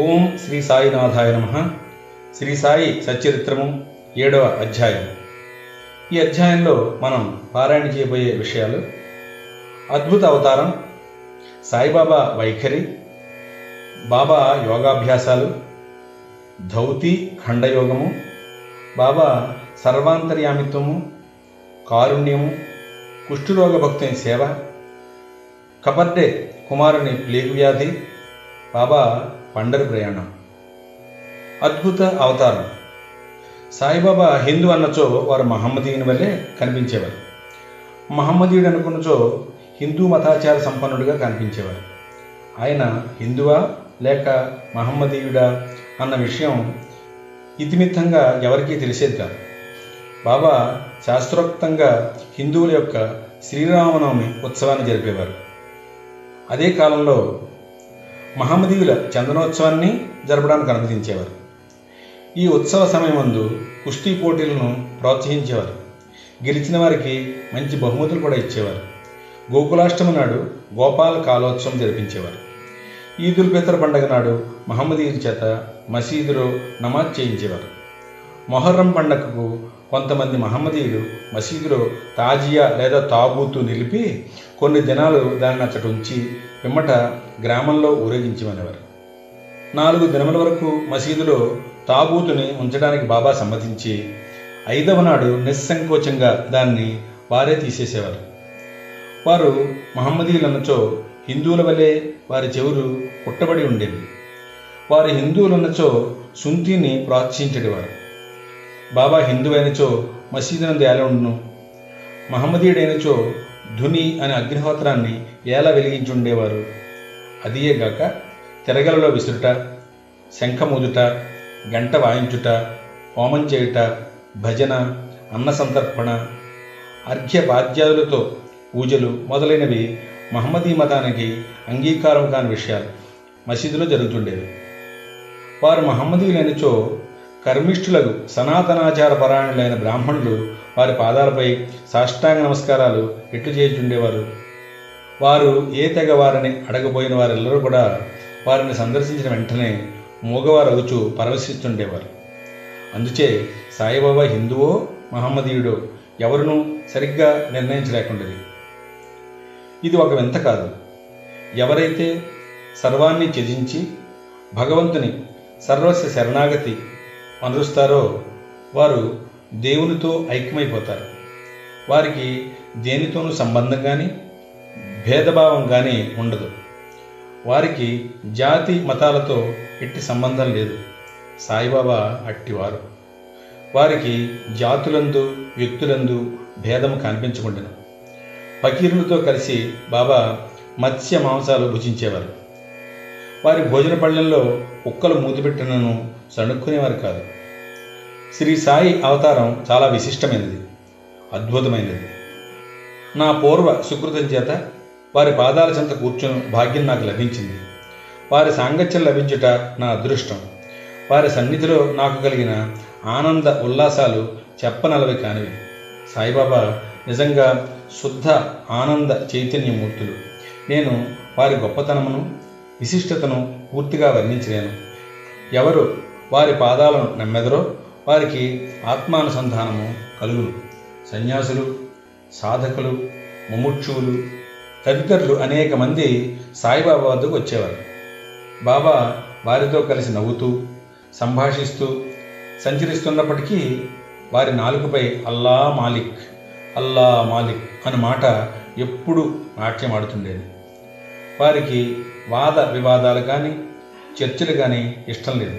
ఓం శ్రీ సాయినాథాయ నమ. శ్రీ సాయి సచ్చరిత్రము ఏడవ అధ్యాయం. ఈ అధ్యాయంలో మనం పారాయణ చేయబోయే విషయాలు. అద్భుత అవతారం సాయిబాబా వైఖరి బాబా యోగాభ్యాసాలు ధౌతి ఖండయోగము బాబా సర్వాంతర్యామిత్వము కారుణ్యము కుష్ఠరోగ భక్తుని సేవ కబర్డే కుమారుని ప్లేగు వ్యాధి బాబా పండరి ప్రయాణం. అద్భుత అవతారం. సాయిబాబా హిందూ అన్నచో వారు మహమ్మదీయుని వల్లే కనిపించేవారు. మహమ్మదీయుడు అనుకున్నచో హిందూ మతాచార సంపన్నుడిగా కనిపించేవారు. ఆయన హిందువా లేక మహమ్మదీయుడా అన్న విషయం ఇతిమిత్తంగా ఎవరికీ తెలిసేది కాదు. బాబా శాస్త్రోక్తంగా హిందువుల యొక్క శ్రీరామనవమి ఉత్సవాన్ని జరిపేవారు. అదే కాలంలో మహమ్మదీయుల చందనోత్సవాన్ని జరపడానికి అనుమతించేవారు. ఈ ఉత్సవ సమయమందు కుస్తీ పోటీలను ప్రోత్సహించేవారు. గెలిచిన వారికి మంచి బహుమతులు కూడా ఇచ్చేవారు. గోకులాష్టమి నాడు గోపాల కాలోత్సవం జరిపించేవారు. ఈదుల్ ఫితర్ పండగ నాడు మహమ్మదీయుల చేత మసీదులో నమాజ్ చేయించేవారు. మొహర్రం పండగకు కొంతమంది మహమ్మదీయులు మసీదులో తాజియా లేదా తాబూతు నిలిపి కొన్ని దినాలు దాన్ని అచ్చట ఉంచి పిమ్మట గ్రామంలో ఊరేగించమనేవారు నాలుగు దినముల వరకు మసీదులో తాబూతుని ఉంచడానికి బాబా సమ్మతించి ఐదవ నాడు నిస్సంకోచంగా దాన్ని వారే తీసేసేవారు. వారు మహమ్మదీయులన్నచో హిందువుల వలె వారి చెవులు పుట్టబడి ఉండేవి. వారు హిందువులన్నచో సుంతిని ప్రోత్సహించేవారు బాబా హిందువైనచో మసీదునందు ఎలా ఉండును? మహమ్మదీయుడైనచో ధుని అనే అగ్నిహోత్రాన్ని ఎలా వెలిగించి ఉండేవారు అదియేగాక తిరగలలో విసురుట శంఖముదుట గంట వాయించుట హోమం చేయుట భజన అన్న సంతర్పణ అర్ఘ్య బాధ్యాదులతో పూజలు మొదలైనవి మహమ్మదీ మతానికి అంగీకారం కాని విషయాలు మసీదులో జరుగుతుండేవి. వారు మహమ్మదీయులైనచో కర్మిష్ఠులకు సనాతనాచార పరాయణులైన బ్రాహ్మణులు వారి పాదాలపై సాష్టాంగ నమస్కారాలు ఎట్టు చేయుచుండేవారు. వారు ఏ తెగ వారిని అడగబోయిన వారెల్లరూ కూడా వారిని సందర్శించిన వెంటనే మూగవారు అగుచు పరవశిస్తుండేవారు. అందుచే సాయిబాబా హిందువో మహమ్మదీయుడో ఎవరునూ సరిగ్గా నిర్ణయించలేకుండేది. ఇది ఒక వింత కాదు. ఎవరైతే సర్వాన్ని త్యజించి భగవంతుని సర్వస్వ శరణాగతి అనురుస్తారో వారు దేవునితో ఐక్యమైపోతారు. వారికి దేనితోనూ సంబంధం కానీ భేదభావం కానీ ఉండదు. వారికి జాతి మతాలతో ఎట్టి సంబంధం లేదు. సాయిబాబా అట్టివారు. వారికి జాతులందు వ్యక్తులందు భేదం కనిపించకుండాను. ఫకీరులతో కలిసి బాబా మత్స్య మాంసాలు భుజించేవారు. వారి భోజన పళ్ళల్లో కుక్కలు మూతిపెట్టినను సణుక్కునేవారు కాదు. శ్రీ సాయి అవతారం చాలా విశిష్టమైనది అద్భుతమైనది. నా పూర్వ సుకృతం చేత వారి పాదాల చెంత కూర్చుని భాగ్యం నాకు లభించింది. వారి సాంగత్యం లభించుట నా అదృష్టం. వారి సన్నిధిలో నాకు కలిగిన ఆనంద ఉల్లాసాలు చెప్పనలవి కానివి. సాయిబాబా నిజంగా శుద్ధ ఆనంద చైతన్యమూర్తులు. నేను వారి గొప్పతనమును విశిష్టతను పూర్తిగా వర్ణించలేను. ఎవరు వారి పాదాలను నమ్మెదరో వారికి ఆత్మానుసంధానము కలుగును. సన్యాసులు సాధకులు ముముక్షువులు తదితరులు అనేక మంది సాయిబాబా వద్దకు వచ్చేవారు. బాబా వారితో కలిసి నవ్వుతూ సంభాషిస్తూ సంచరిస్తున్నప్పటికీ వారి నాలుకపై అల్లా మాలిక్ అల్లా మాలిక్ అనే మాట ఎప్పుడూ నాట్యం ఆడుతుండేది. వారికి వాద వివాదాలు కానీ చర్చలు కానీ ఇష్టం లేదు.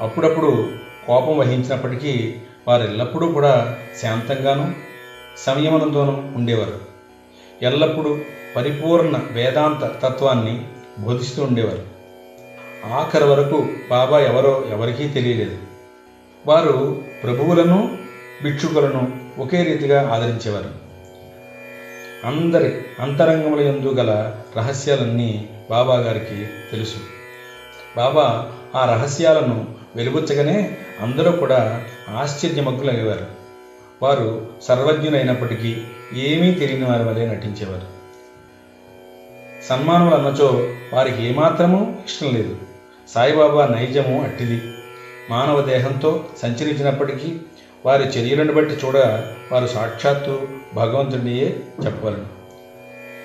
అప్పుడప్పుడు కోపం వహించినప్పటికీ వారు ఎల్లప్పుడూ కూడా శాంతంగాను సంయమనంతోనూ ఉండేవారు. ఎల్లప్పుడూ పరిపూర్ణ వేదాంత తత్వాన్ని బోధిస్తూ ఉండేవారు. ఆఖరి వరకు బాబా ఎవరో ఎవరికీ తెలియలేదు. వారు ప్రభువులను భిక్షుకులను ఒకే రీతిగా ఆదరించేవారు. అందరి అంతరంగముల యందు గల రహస్యాలన్నీ బాబా గారికి తెలుసు. బాబా ఆ రహస్యాలను వెలుగుచ్చగానే అందరూ కూడా ఆశ్చర్యమగ్గులయ్యేవారు వారు సర్వజ్ఞులైనప్పటికీ ఏమీ తెలియని వారి వలె నటించేవారు. సన్మానములు అన్నచో వారికి ఏమాత్రమూ ఇష్టం లేదు. సాయిబాబా నైజము అట్టిది. మానవ దేహంతో సంచరించినప్పటికీ వారి చర్యలను బట్టి చూడ వారు సాక్షాత్తు భగవంతుడియే చెప్పవలను.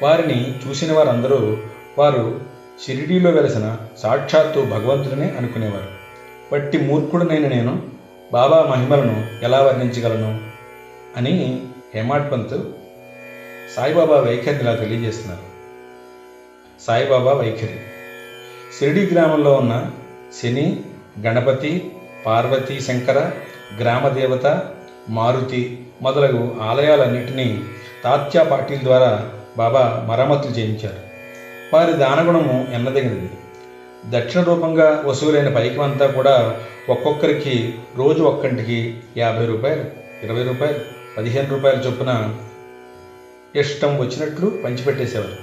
వారిని చూసిన వారందరూ వారు షిరిడీలో వెలసిన సాక్షాత్తు భగవంతుడినే అనుకునేవారు. వట్టి మూర్ఖుడనైన నేను బాబా మహిమలను ఎలా వర్ణించగలను అని హేమాడ్ పంత్ సాయిబాబా వైఖరిలా తెలియజేస్తున్నారు. సాయిబాబా వైఖరి. షిరిడి గ్రామంలో ఉన్న శని గణపతి పార్వతీ శంకర గ్రామదేవత మారుతి మొదలగు ఆలయాలన్నింటినీ తాత్యా పాటిల్ ద్వారా బాబా మరమ్మతులు చేయించారు. వారి దానగుణము ఎన్నదగినది. దక్షిణ రూపంగా వసూలైన పైకం అంతా కూడా ఒక్కొక్కరికి రోజు ఒక్కంటికి యాభై రూపాయలు ఇరవై రూపాయలు పదిహేను రూపాయల చొప్పున ఇష్టం వచ్చినట్లు పంచిపెట్టేసేవారు.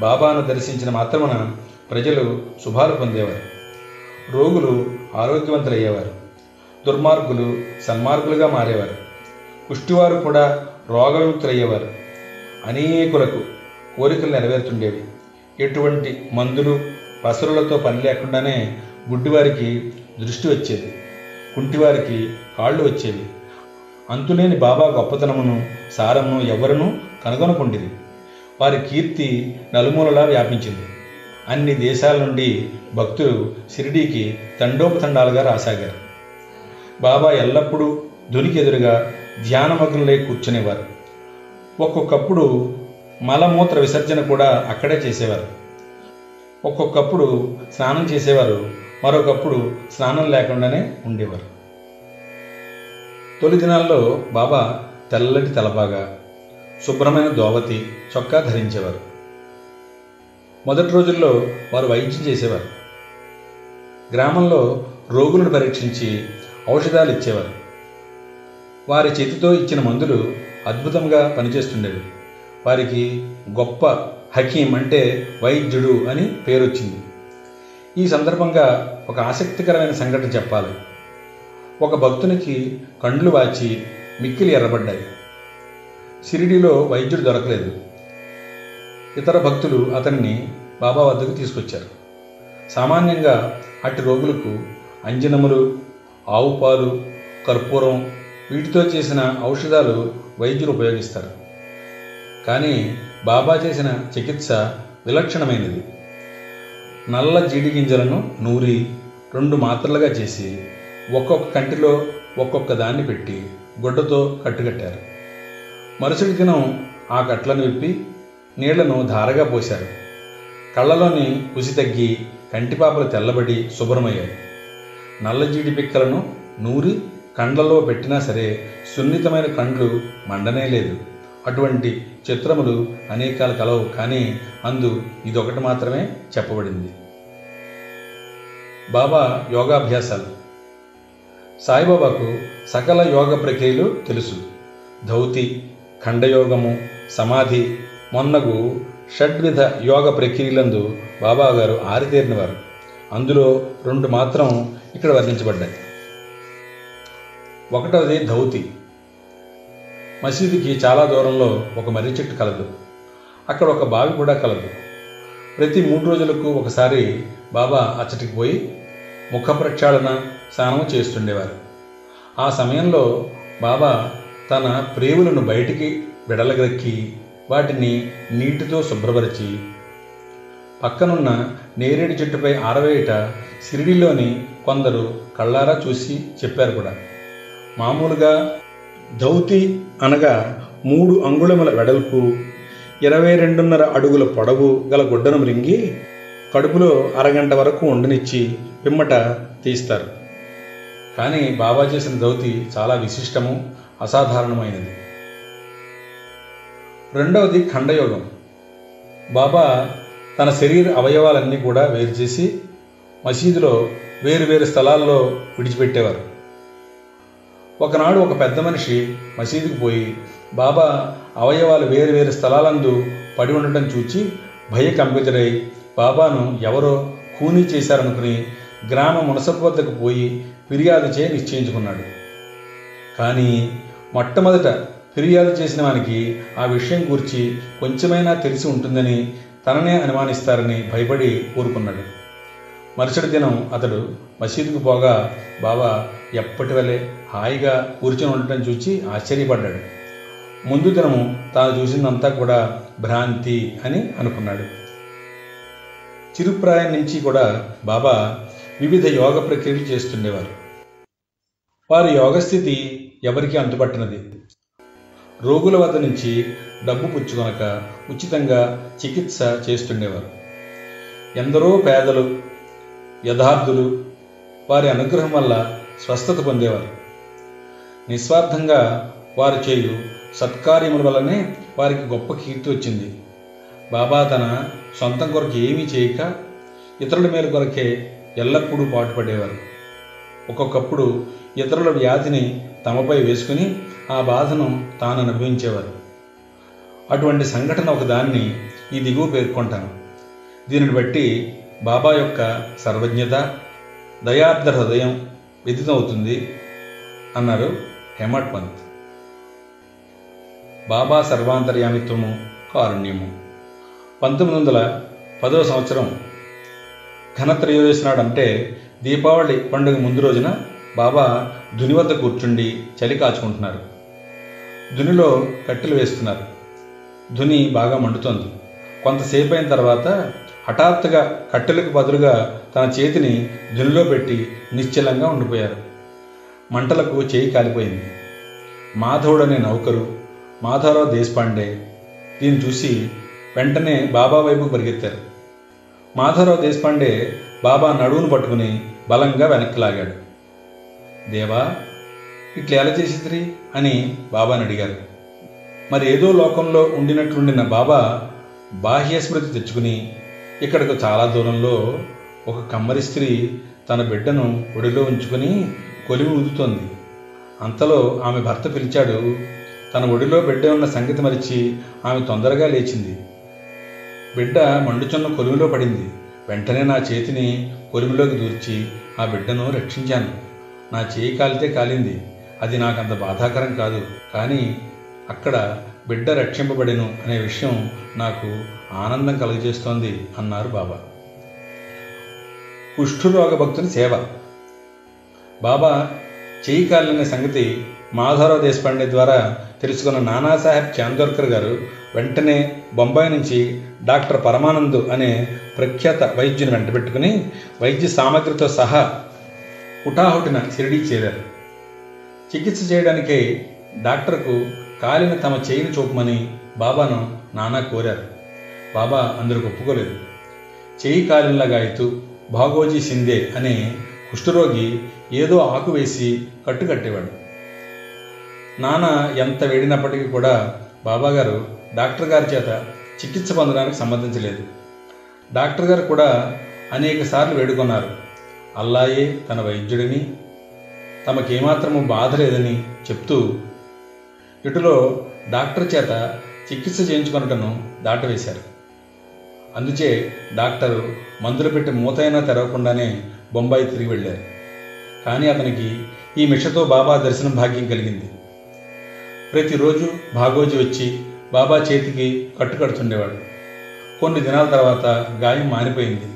బాబాను దర్శించిన మాత్రమున ప్రజలు శుభాలు పొందేవారు. రోగులు ఆరోగ్యవంతులయ్యేవారు. దుర్మార్గులు సన్మార్గులుగా మారేవారు. కుష్టివారు కూడా రోగవిముక్తులయ్యేవారు. అనేకులకు కోరికలు నెరవేరుతుండేవి. ఎటువంటి మందులు పసరులతో పని లేకుండానే గుడ్డివారికి దృష్టి వచ్చేది. కుంటివారికి కాళ్ళు వచ్చేవి. అంతులేని బాబా గొప్పతనమును సారమును ఎవరనూ కనుగొనకుండిది వారి కీర్తి నలుమూలలా వ్యాపించింది. అన్ని దేశాల నుండి భక్తులు షిరిడీకి తండోపతండాలుగా రాసాగారు. బాబా ఎల్లప్పుడూ ధునికి ఎదురుగా ధ్యానమగ్నులై కూర్చునేవారు. ఒక్కొక్కప్పుడు మలమూత్ర విసర్జన కూడా అక్కడే చేసేవారు. ఒక్కొక్కప్పుడు స్నానం చేసేవారు మరొకప్పుడు స్నానం లేకుండానే ఉండేవారు. తొలి దినాల్లో బాబా తెల్లటి తలపాగా శుభ్రమైన దోవతి చొక్కా ధరించేవారు. మొదటి రోజుల్లో వారు వైద్యం చేసేవారు. గ్రామంలో రోగులను పరీక్షించి ఔషధాలు ఇచ్చేవారు. వారి చేతితో ఇచ్చిన మందులు అద్భుతంగా పనిచేస్తుండేవి. వారికి గొప్ప హకీం అంటే వైద్యుడు అని పేరొచ్చింది. ఈ సందర్భంగా ఒక ఆసక్తికరమైన సంఘటన చెప్పాలి. ఒక భక్తునికి కండ్లు వాచి మిక్కిలి ఎర్రబడ్డాయి. షిరిడీలో వైద్యుడు దొరకలేదు. ఇతర భక్తులు అతన్ని బాబా వద్దకు తీసుకొచ్చారు. సామాన్యంగా అట్టి రోగులకు అంజనములు ఆవు పాలు కర్పూరం వీటితో చేసిన ఔషధాలు వైద్యులు ఉపయోగిస్తారు. కానీ బాబా చేసిన చికిత్స విలక్షణమైనది. నల్ల జీడి గింజలను నూరి రెండు మాత్రలుగా చేసి ఒక్కొక్క కంటిలో ఒక్కొక్క దాన్ని పెట్టి గుడ్డతో కట్టుకట్టారు. మరుసటి దినం ఆ కట్లను విప్పి నీళ్ళను ధారగా పోశారు. కళ్ళలోని ఉసి తగ్గి కంటిపాపలు తెల్లబడి శుభ్రమయ్యాయి. నల్లజీడి పిక్కలను నూరి కండ్లలో పెట్టినా సరే సున్నితమైన కండ్లు మండనే లేదు. అటువంటి చిత్రములు అనేకాలు కలవు కానీ అందు ఇదొకటి మాత్రమే చెప్పబడింది. బాబా యోగాభ్యాసాలు. సాయిబాబాకు సకల యోగ ప్రక్రియలు తెలుసు. ధౌతి ఖండయోగము సమాధి మొన్నగు షడ్విధ యోగ ప్రక్రియలందు బాబా గారు ఆరితేరినవారు. అందులో రెండు మాత్రం ఇక్కడ వర్ణించబడ్డాయి. ఒకటవది ధౌతి. మసీదుకి చాలా దూరంలో ఒక మర్రి చెట్టు కలదు. అక్కడ ఒక బావి కూడా కలదు. ప్రతి మూడు రోజులకు ఒకసారి బాబా అచ్చటికి పోయి ముఖ ప్రక్షాళన స్నానం చేస్తుండేవారు. ఆ సమయంలో బాబా తన ప్రేవులను బయటికి విడలగక్కి వాటిని నీటితో శుభ్రపరిచి పక్కనున్న నేరేడు చెట్టుపై ఆరవేయట సిరిడిలోని కొందరు కళ్ళారా చూసి చెప్పారు కూడా. మామూలుగా ధౌతి అనగా మూడు అంగుళముల వెడల్పు ఇరవై రెండున్నర అడుగుల పొడవు గల గుడ్డను మృంగి కడుపులో అరగంట వరకు ఉండనిచ్చి పిమ్మట తీస్తారు. కానీ బాబా చేసిన ధౌతి చాలా విశిష్టము అసాధారణమైనది. రెండవది ఖండయోగం. బాబా తన శరీర అవయవాలన్నీ కూడా వేరు చేసి మసీదులో వేరు వేరు స్థలాల్లో విడిచిపెట్టేవారు. ఒకనాడు ఒక పెద్ద మనిషి మసీదుకు పోయి బాబా అవయవాలు వేరు వేరు స్థలాలందు పడి ఉండటం చూచి భయ కంపితుడై బాబాను ఎవరో కూనీ చేశారనుకుని గ్రామ మునసపు వద్దకు పోయి ఫిర్యాదు చేయ నిశ్చయించుకున్నాడు. కానీ మొట్టమొదట ఫిర్యాదు చేసిన వానికి ఆ విషయం గురించి కొంచెమైనా తెలిసి ఉంటుందని తననే అనుమానిస్తారని భయపడి ఊరుకున్నాడు. మరుసటి దినం అతడు మసీదుకు పోగా బాబా ఎప్పటి వలె హాయిగా కూర్చొని ఉండటం చూచి ఆశ్చర్యపడ్డాడు. ముందు దినము తాను చూసిందంతా కూడా భ్రాంతి అని అనుకున్నాడు. చిరుప్రాయం నుంచి కూడా బాబా వివిధ యోగ ప్రక్రియలు చేస్తుండేవారు. వారి యోగస్థితి ఎవరికి అంతుపట్టినది. రోగుల వద్ద నుంచి డబ్బు పుచ్చుకొనక ఉచితంగా చికిత్స చేస్తుండేవారు. ఎందరో పేదలు యథార్థులు వారి అనుగ్రహం వల్ల స్వస్థత పొందేవారు. నిస్వార్థంగా వారు చేయు సత్కార్యముల వల్లనే వారికి గొప్ప కీర్తి వచ్చింది. బాబా తన సొంతం కొరకు ఏమీ చేయక ఇతరుల మేలు కొరకే ఎల్లప్పుడూ పాటుపడేవారు. ఒక్కొక్కప్పుడు ఇతరుల వ్యాధిని తమపై వేసుకుని ఆ బాధను తాను అనుభవించేవారు. అటువంటి సంఘటన ఒకదాన్ని ఈ దిగువ పేర్కొంటాను. దీనిని బట్టి బాబా యొక్క సర్వజ్ఞత దయార్థ హృదయం విదితమవుతుంది అన్నారు హేమట్ పంత్. బాబా సర్వాంతర్యామిత్వము కారుణ్యము. పంతొమ్మిది వందల పదవ సంవత్సరం ఘనత్రయోదశి నాడు అంటే దీపావళి పండుగ ముందు రోజున బాబా ధుని వద్ద కూర్చుండి చలి కాచుకుంటున్నారు. దునిలో కట్టెలు వేస్తున్నారు. ధుని బాగా మండుతోంది. కొంతసేపు అయిన తర్వాత హఠాత్తుగా కట్టెలకు బదులుగా తన చేతిని ధునిలో పెట్టి నిశ్చలంగా ఉండిపోయారు. మంటలకు చేయి కాలిపోయింది. మాధవుడు అనే నౌకరు మాధవరావు దేశపాండే దీన్ని చూసి వెంటనే బాబా వైపు పరిగెత్తారు. మాధవరావు దేశపాండే బాబా నడువును పట్టుకుని బలంగా వెనక్కి లాగాడు. దేవా ఇట్లా ఎలా చేసిద్రి అని బాబాని అడిగారు. మరి ఏదో లోకంలో ఉండినట్లుండిన బాబా బాహ్య స్మృతి తెచ్చుకుని ఇక్కడకు చాలా దూరంలో ఒక కమ్మరి స్త్రీ తన బిడ్డను ఒడిలో ఉంచుకుని కొలివి ఊదుతోంది. అంతలో ఆమె భర్త పిలిచాడు తన ఒడిలో బిడ్డ ఉన్న సంగతి మరిచి ఆమె తొందరగా లేచింది. బిడ్డ మండుచున్న కొలువులో పడింది. వెంటనే నా చేతిని కొలువులోకి దూర్చి ఆ బిడ్డను రక్షించాను. నా చేయి కాలితే కాలింది. అది నాకంత బాధాకరం కాదు. కానీ అక్కడ బిడ్డ రక్షింపబడెను అనే విషయం నాకు ఆనందం కలుగజేస్తోంది అన్నారు బాబా. కుష్ఠురోగ భక్తుని సేవ. బాబా చేయి కాలిన సంగతి మాధవరావు దేశపాండే ద్వారా తెలుసుకున్న నానాసాహెబ్ చాందోర్కర్ గారు వెంటనే బొంబాయి నుంచి డాక్టర్ పరమానంద్ అనే ప్రఖ్యాత వైద్యుని వెంటబెట్టుకుని వైద్య సామగ్రితో సహా హుటాహుటిన షిరిడీ చేరారు. చికిత్స చేయడానికే డాక్టర్కు కాలిన తమ చేయిని చూపమని బాబాను నానా కోరారు. బాబా అందరికి ఒప్పుకోలేదు. చేయి కాలినలాగా అయితూ భాగోజీ సిందే అనే కుష్ఠరోగి ఏదో ఆకు వేసి కట్టుకట్టేవాడు నాన్న ఎంత వేడినప్పటికీ కూడా బాబాగారు డాక్టర్ గారి చేత చికిత్స పొందడానికి సమ్మతించలేదు. డాక్టర్ గారు కూడా అనేక సార్లు వేడుకొన్నారు. అల్లాయే తన వైద్యుడిని తమకేమాత్రము బాధ లేదని చెప్తూ ఇటులో డాక్టర్ చేత చికిత్స చేయించుకొనటను దాటవేశారు. అందుచే డాక్టరు మందులు పెట్టి మూతైనా తెరవకుండానే బొంబాయి తిరిగి వెళ్ళారు. కానీ అతనికి ఈ మిషతో బాబా దర్శనం భాగ్యం కలిగింది. ప్రతిరోజు భాగోజీ వచ్చి బాబా చేతికి కట్టుకడుతుండేవాడు కొన్ని దినాల తర్వాత గాయం మానిపోయింది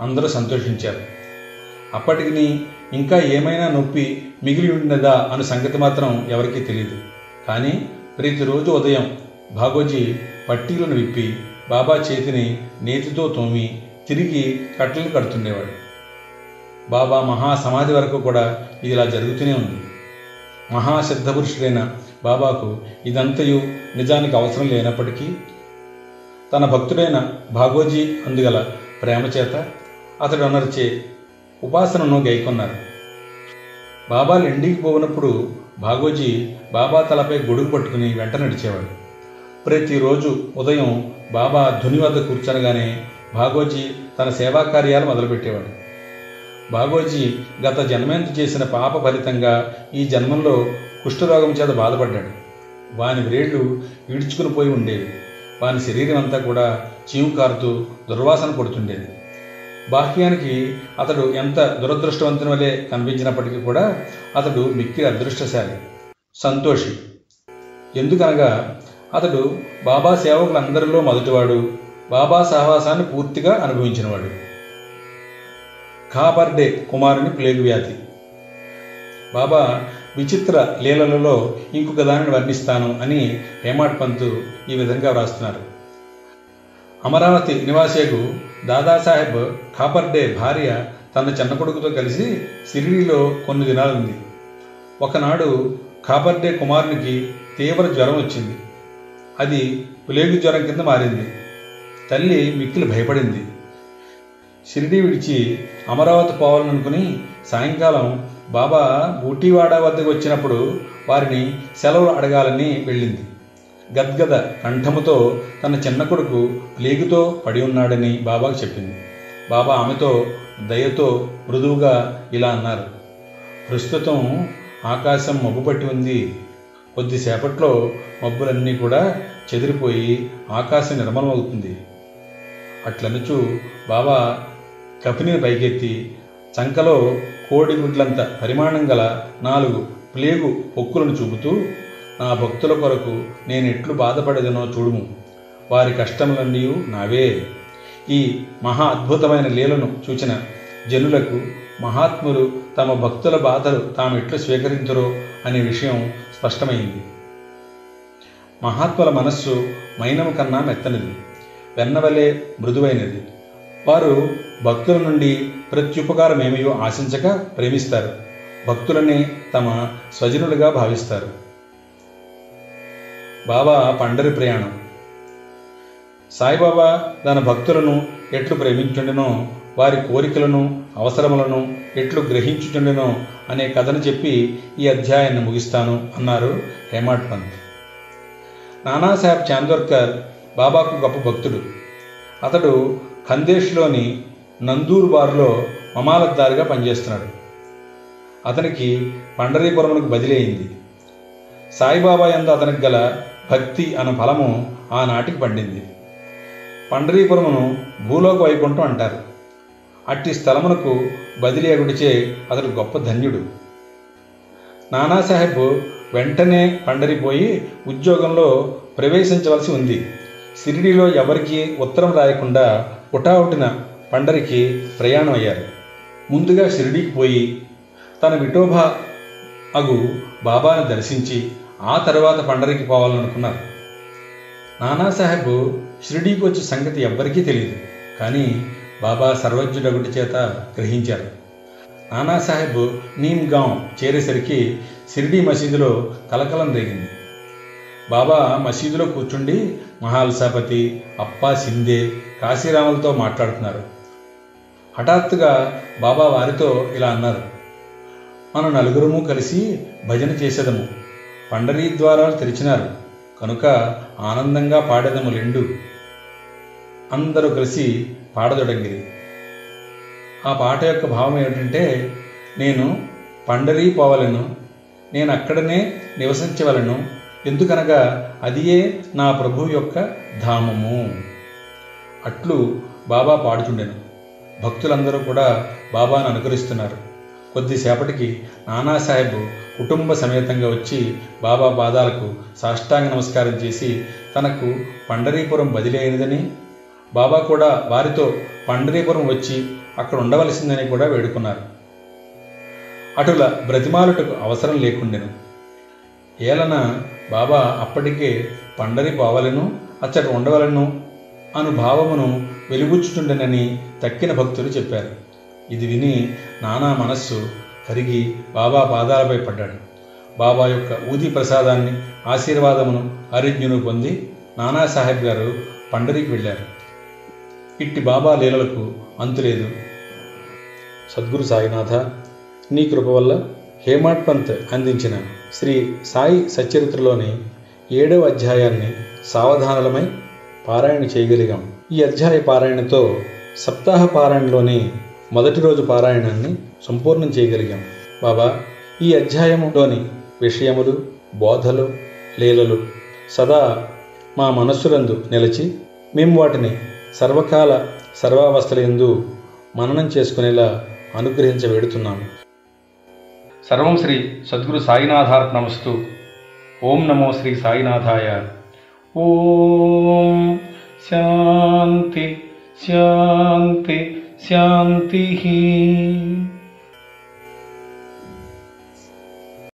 అందరూ సంతోషించారు. అప్పటికి ఇంకా ఏమైనా నొప్పి మిగిలి ఉన్నదా అన్న సంగతి మాత్రం ఎవరికీ తెలియదు కానీ ప్రతిరోజు ఉదయం భాగోజీ పట్టీలను విప్పి బాబా చేతిని నేతితో తోమి తిరిగి కట్టెలు కడుతుండేవాడు. బాబా మహాసమాధి వరకు కూడా ఇది ఇలా జరుగుతూనే ఉంది. మహాసిద్ధపురుషుడైన బాబాకు ఇదంతయు నిజానికి అవసరం లేనప్పటికీ తన భక్తుడైన భాగోజీ అందుగల ప్రేమ చేత అతడు అనర్చే ఉపాసనను గైకొన్నారు. బాబాలు ఎండికి పోయినప్పుడు భాగోజీ బాబా తలపై గొడుగు పట్టుకుని వెంట నడిచేవాడు. ప్రతిరోజు ఉదయం బాబా ధుని వద్ద కూర్చొనగానే భాగోజీ తన సేవా కార్యాలు మొదలుపెట్టేవాడు. భాగోజీ గత జన్మేంత చేసిన పాప ఫలితంగా ఈ జన్మంలో కుష్ఠరోగం చేత బాధపడ్డాడు. వాని వ్రేళ్ళు ఈడ్చుకుని పోయి ఉండేవి. వాని శరీరం అంతా కూడా చీము కారుతూ దుర్వాసన కొడుతుండేది బాహ్యానికి అతడు ఎంత దురదృష్టవంతుని వలె కనిపించినప్పటికీ కూడా అతడు మిక్కిలి అదృష్టశాలి. సంతోషి. ఎందుకనగా అతడు బాబా సేవకులందరిలో మొదటివాడు బాబా సహవాసాన్ని పూర్తిగా అనుభవించినవాడు. ఖాపర్డే కుమారుని ప్లేగు వ్యాధి. బాబా విచిత్ర లీలలలో ఇంకొక దానిని వర్ణిస్తాను అని హేమాడ్ పంతు ఈ విధంగా వ్రాస్తున్నారు. అమరావతి నివాసేకు దాదాసాహెబ్ కాపర్డే భార్య తన చిన్న కొడుకుతో కలిసి సిరిడిలో కొన్ని దినాలుంది. ఒకనాడు కాపర్డే కుమారునికి తీవ్ర జ్వరం వచ్చింది. అది ప్లేగు జ్వరం కింద మారింది. తల్లి మిక్కిలి భయపడింది. షిరిడి విడిచి అమరావతి పోవాలనుకుని సాయంకాలం బాబా ఊటీవాడ వద్దకు వచ్చినప్పుడు వారిని సెలవులు అడగాలని వెళ్ళింది. గద్గద కంఠముతో తన చిన్న కొడుకు ప్లేగుతో పడి ఉన్నాడని బాబాకు చెప్పింది. బాబా ఆమెతో దయతో మృదువుగా ఇలా అన్నారు. ప్రస్తుతం ఆకాశం మబ్బు పట్టి ఉంది. కొద్దిసేపట్లో మబ్బులన్నీ కూడా చెదిరిపోయి ఆకాశం నిర్మలమవుతుంది అట్లనుచు బాబా కపిని పైకెత్తి చంకలో కోడిగుడ్లంత పరిమాణం గల నాలుగు ప్లేగు పొక్కులను చూపుతూ నా భక్తుల కొరకు నేను ఎట్లు బాధపడేదనో చూడుము. వారి కష్టములన్నీ నావే. ఈ మహా అద్భుతమైన లీలను చూచిన జనులకు మహాత్ములు తమ భక్తుల బాధలు తాము ఎట్లు స్వీకరించరో అనే విషయం స్పష్టమైంది. మహాత్ముల మనస్సు మైనము కన్నా మెత్తనిది వెన్నవలే మృదువైనది. వారు భక్తుల నుండి ప్రత్యుపకారం ఏమయో ఆశించక ప్రేమిస్తారు. భక్తులనే తమ స్వజనులుగా భావిస్తారు. బాబా పండరి ప్రయాణం. సాయిబాబా తన భక్తులను ఎట్లు ప్రేమించుండెనో వారి కోరికలను అవసరములను ఎట్లు గ్రహించుచుండెనో అనే కథను చెప్పి ఈ అధ్యాయాన్ని ముగిస్తాను అన్నారు హేమాడ్ పంత్. నానాసాహెబ్ చాందోర్కర్ బాబాకు గొప్ప భక్తుడు. అతడు ఖందేష్లోని నందూర్ బార్లో మమాలద్దారిగా పనిచేస్తున్నాడు. అతనికి పండరీపురమునకు బదిలీ అయింది. సాయిబాబా ఎందు అతనికి గల భక్తి అనే ఫలము ఆనాటికి పండింది. పండరీపురమును భూలోక వైకుంఠం అంటారు. అట్టి స్థలమునకు బదిలీ అగుడిచే అతడు గొప్ప ధన్యుడు. నానాసాహెబ్ వెంటనే పండరిపోయి ఉద్యోగంలో ప్రవేశించవలసి ఉంది. సిరిడిలో ఎవరికి ఉత్తరం రాయకుండా ఉటావుటిన పండరికి ప్రయాణం అయ్యారు ముందుగా షిరిడీకి పోయి తన విఠోబా అగు బాబాను దర్శించి ఆ తర్వాత పండరికి పోవాలనుకున్నారు. నానాసాహెబ్ షిరిడీకి వచ్చే సంగతి ఎవ్వరికీ తెలియదు కానీ బాబా సర్వజ్ఞుడగుడి చేత గ్రహించారు. నానాసాహెబ్ నీమ్గాం చేరేసరికి షిరిడీ మసీదులో కలకలం రేగింది. బాబా మసీదులో కూర్చుండి మహాల్సాపతి అప్పా సిందే కాశీరాములతో మాట్లాడుతున్నారు. హఠాత్తుగా బాబా వారితో ఇలా అన్నారు. మనం నలుగురము కలిసి భజన చేసేదము. పండరీ ద్వారాలు తెరిచినారు. కనుక ఆనందంగా పాడేదము లెండు. అందరూ కలిసి పాడదొడంగిరి. ఆ పాట యొక్క భావం ఏమిటంటే నేను పండరీ పోవలను నేను అక్కడనే నివసించవలను ఎందుకనగా అదియే నా ప్రభు యొక్క ధామము. అట్లు బాబా పాడుచుండెను. భక్తులందరూ కూడా బాబాను అనుకరిస్తున్నారు. కొద్దిసేపటికి నానాసాహెబ్ కుటుంబ సమేతంగా వచ్చి బాబా పాదాలకు సాష్టాంగ నమస్కారం చేసి తనకు పండరీపురం బదిలీ అయినదని బాబా కూడా వారితో పండరీపురం వచ్చి అక్కడ ఉండవలసిందని కూడా వేడుకున్నారు. అటుల బ్రతిమాలుటకు అవసరం లేకుండెను. ఏలన బాబా అప్పటికే పండరి పోవలను అచ్చట ఉండవలను అను భావమును వెలుగుచ్చుతుండెనని తక్కిన భక్తులు చెప్పారు. ఇది విని నానా మనస్సు కరిగి బాబా పాదాలపై పడ్డాడు. బాబా యొక్క ఊది ప్రసాదాన్ని ఆశీర్వాదమును ఆరోగ్యను పొంది నానాసాహెబ్ గారు పండరికి వెళ్ళారు. ఇట్టి బాబా లీలలకు అంతులేదు సద్గురు సాయినాథ నీ కృప వల్ల హేమాడ్ పంత్ అందించిన శ్రీ సాయి సచ్చరిత్రలోని ఏడవ అధ్యాయాన్ని సావధానలమై పారాయణ చేయగలిగాం. ఈ అధ్యాయ పారాయణతో సప్తాహ పారాయణలోని మొదటి రోజు పారాయణాన్ని సంపూర్ణం చేయగలిగాం. బాబా ఈ అధ్యాయములోని విషయములు బోధలు లీలలు సదా మా మనస్సులందు నిలిచి మేము వాటిని సర్వకాల సర్వావస్థలందు మననం చేసుకునేలా అనుగ్రహించ వేడుతున్నాము సర్వం శ్రీ సద్గురు సాయినాథార్పణమస్తు. ఓం నమో శ్రీ సాయినాథాయ. ఓం శాంతి శాంతి. शान्तिः।